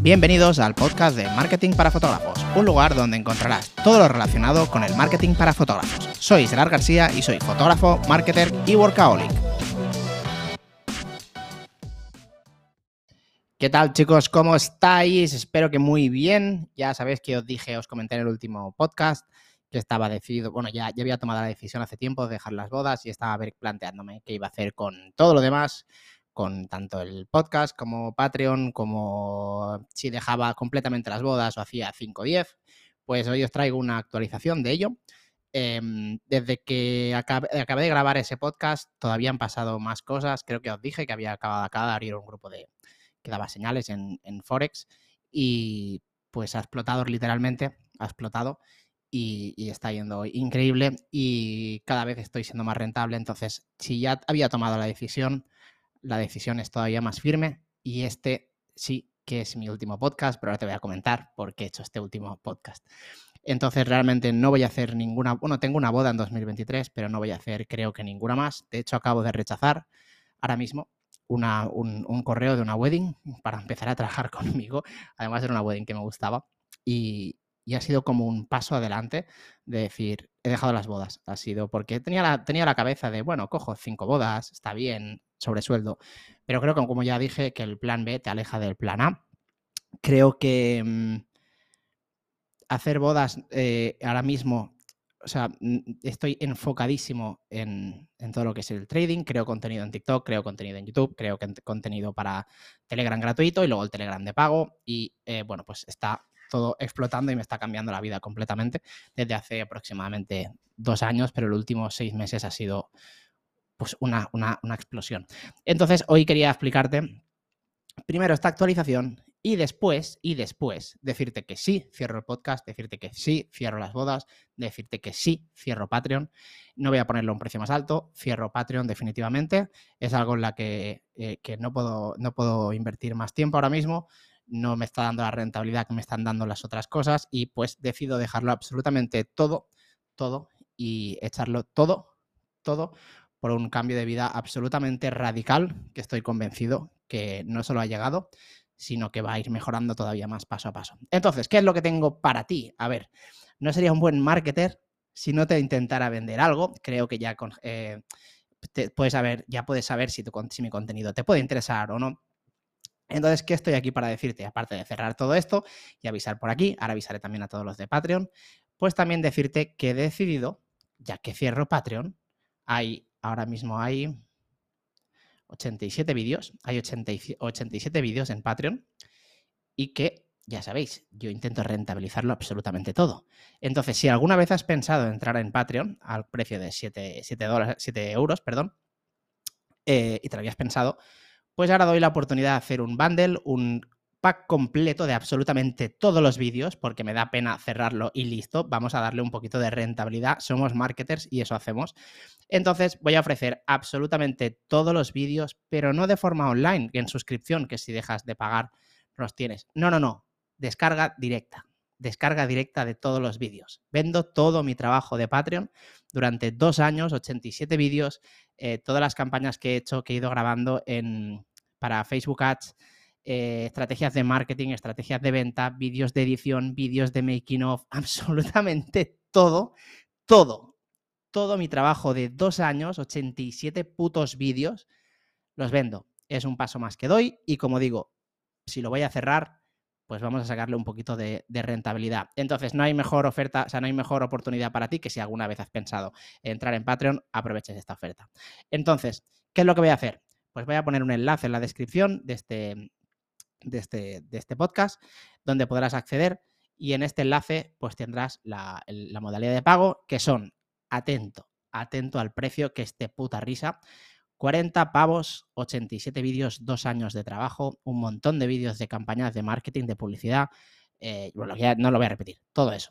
Bienvenidos al podcast de Marketing para Fotógrafos, un lugar donde encontrarás todo lo relacionado con el marketing para fotógrafos. Soy Gerard García y soy fotógrafo, marketer y workaholic. ¿Qué tal chicos? ¿Cómo estáis? Espero que muy bien. Ya sabéis que os dije, os comenté en el último podcast que estaba decidido, bueno, ya, ya había tomado la decisión hace tiempo de dejar las bodas y estaba planteándome qué iba a hacer con todo lo demás, con tanto el podcast como Patreon, como si dejaba completamente las bodas o hacía 5 o 10, pues hoy os traigo una actualización de ello. Em, desde que acabé, de grabar ese podcast, todavía han pasado más cosas. Creo que os dije que había acabado de abrir un grupo de que daba señales en, en Forex y pues ha explotado literalmente, ha explotado y, está yendo increíble y cada vez estoy siendo más rentable. Entonces, si ya había tomado la decisión, la decisión es todavía más firme y este sí que es mi último podcast, pero ahora te voy a comentar por qué he hecho este último podcast. Entonces, realmente no voy a hacer ninguna, bueno, tengo una boda en 2023, pero no voy a hacer creo que ninguna más. De hecho, acabo de rechazar ahora mismo un, un correo de una wedding para empezar a trabajar conmigo. Además, era una wedding que me gustaba. Y, y ha sido como un paso adelante de decir, he dejado las bodas. Ha sido porque tenía la, tenía la cabeza de, bueno, cojo cinco bodas, está bien, sobre sueldo. Pero creo que, como ya dije, que el plan B te aleja del plan A. Creo que mm, hacer bodas eh, ahora mismo, o sea, estoy enfocadísimo en, todo lo que es el trading. Creo contenido en TikTok, creo contenido en YouTube, creo que contenido para Telegram gratuito y luego el Telegram de pago. Y eh, bueno, pues está todo explotando y me está cambiando la vida completamente desde hace aproximadamente dos años, pero los últimos seis meses ha sido pues una, una, explosión. Entonces, hoy quería explicarte primero esta actualización y después, y después, decirte que sí, cierro el podcast, decirte que sí, cierro las bodas, decirte que sí, cierro Patreon. No voy a ponerlo a un precio más alto, cierro Patreon definitivamente. Es algo en la que, eh, que no, puedo, no puedo invertir más tiempo ahora mismo no me está dando la rentabilidad que me están dando las otras cosas y pues decido dejarlo absolutamente todo, todo y echarlo todo, todo por un cambio de vida absolutamente radical que estoy convencido que no solo ha llegado, sino que va a ir mejorando todavía más paso a paso. Entonces, ¿qué es lo que tengo para ti? A ver, no sería un buen marketer si no te intentara vender algo. Creo que ya eh, puedes saber, ya puedes saber si, tu, si mi contenido te puede interesar o no. Entonces, ¿qué estoy aquí para decirte? Aparte de cerrar todo esto y avisar por aquí, ahora avisaré también a todos los de Patreon, pues también decirte que he decidido, ya que cierro Patreon, hay, ahora mismo hay 87 vídeos, hay 87 vídeos en Patreon y que, ya sabéis, yo intento rentabilizarlo absolutamente todo. Entonces, si alguna vez has pensado entrar en Patreon al precio de 7, dólares, 7 euros, perdón, eh, y te lo habías pensado, pues ahora doy la oportunidad de hacer un bundle, un pack completo de absolutamente todos los vídeos, porque me da pena cerrarlo y listo. Vamos a darle un poquito de rentabilidad. Somos marketers y eso hacemos. Entonces voy a ofrecer absolutamente todos los vídeos, pero no de forma online, en suscripción, que si dejas de pagar los tienes. No, no, no. Descarga directa. Descarga directa de todos los vídeos. Vendo todo mi trabajo de Patreon durante dos años, 87 vídeos, eh, todas las campañas que he hecho, que he ido grabando en, para Facebook Ads, eh, estrategias de marketing, estrategias de venta, vídeos de edición, vídeos de making of, absolutamente todo, todo, todo mi trabajo de dos años, 87 putos vídeos, los vendo. Es un paso más que doy y como digo, si lo voy a cerrar, pues vamos a sacarle un poquito de, de, rentabilidad. Entonces, no hay mejor oferta, o sea, no hay mejor oportunidad para ti que si alguna vez has pensado entrar en Patreon, aproveches esta oferta. Entonces, ¿qué es lo que voy a hacer? Pues voy a poner un enlace en la descripción de este, de este, de este podcast donde podrás acceder y en este enlace pues tendrás la, modalidad de pago que son, atento, atento al precio que es de puta risa. 40 pavos, 87 vídeos, dos años de trabajo, un montón de vídeos de campañas de marketing, de publicidad. Eh, bueno, ya no lo voy a repetir, todo eso.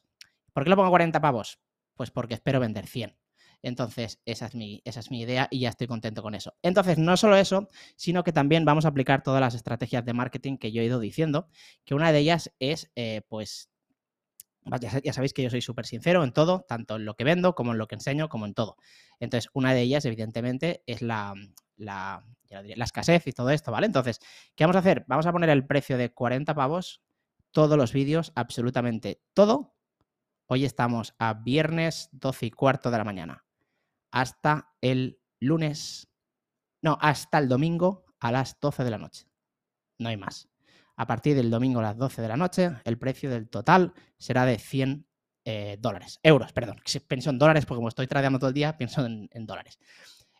¿Por qué lo pongo 40 pavos? Pues porque espero vender 100. Entonces, esa es, mi, esa es mi idea y ya estoy contento con eso. Entonces, no solo eso, sino que también vamos a aplicar todas las estrategias de marketing que yo he ido diciendo, que una de ellas es, eh, pues, Ya sabéis que yo soy súper sincero en todo, tanto en lo que vendo como en lo que enseño, como en todo. Entonces, una de ellas, evidentemente, es la, la, escasez y todo esto, ¿vale? Entonces, ¿qué vamos a hacer? Vamos a poner el precio de 40 pavos, todos los vídeos, absolutamente todo. Hoy estamos a viernes 12 y cuarto de la mañana. Hasta el lunes, no, hasta el domingo a las 12 de la noche. No hay más. A partir del domingo a las 12 de la noche, el precio del total será de 100 eh, dólares, euros, perdón. Pienso en dólares porque como estoy tradeando todo el día, pienso en, en dólares.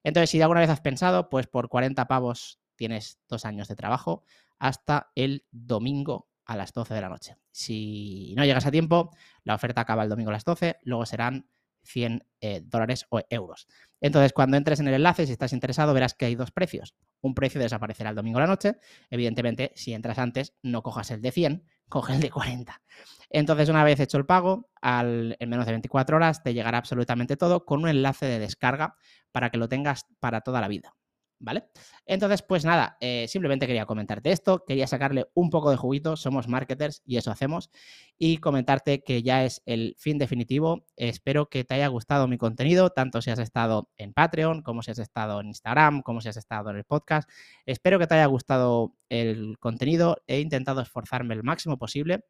Entonces, si alguna vez has pensado, pues por 40 pavos tienes dos años de trabajo hasta el domingo a las 12 de la noche. Si no llegas a tiempo, la oferta acaba el domingo a las 12, luego serán 100 eh, dólares o euros. Entonces, cuando entres en el enlace, si estás interesado, verás que hay dos precios. Un precio desaparecerá el domingo a la noche. Evidentemente, si entras antes, no cojas el de 100, coge el de 40. Entonces, una vez hecho el pago, al, en menos de 24 horas te llegará absolutamente todo con un enlace de descarga para que lo tengas para toda la vida. ¿Vale? Entonces, pues nada, eh, simplemente quería comentarte esto, quería sacarle un poco de juguito, somos marketers y eso hacemos, y comentarte que ya es el fin definitivo. Espero que te haya gustado mi contenido, tanto si has estado en Patreon, como si has estado en Instagram, como si has estado en el podcast. Espero que te haya gustado el contenido, he intentado esforzarme el máximo posible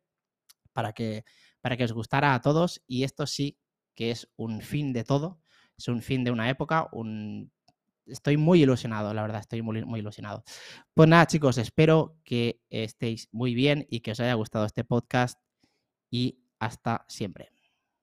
para que, para que os gustara a todos y esto sí que es un fin de todo, es un fin de una época, un estoy muy ilusionado, la verdad, estoy muy, muy ilusionado. Pues nada, chicos, espero que estéis muy bien y que os haya gustado este podcast y hasta siempre.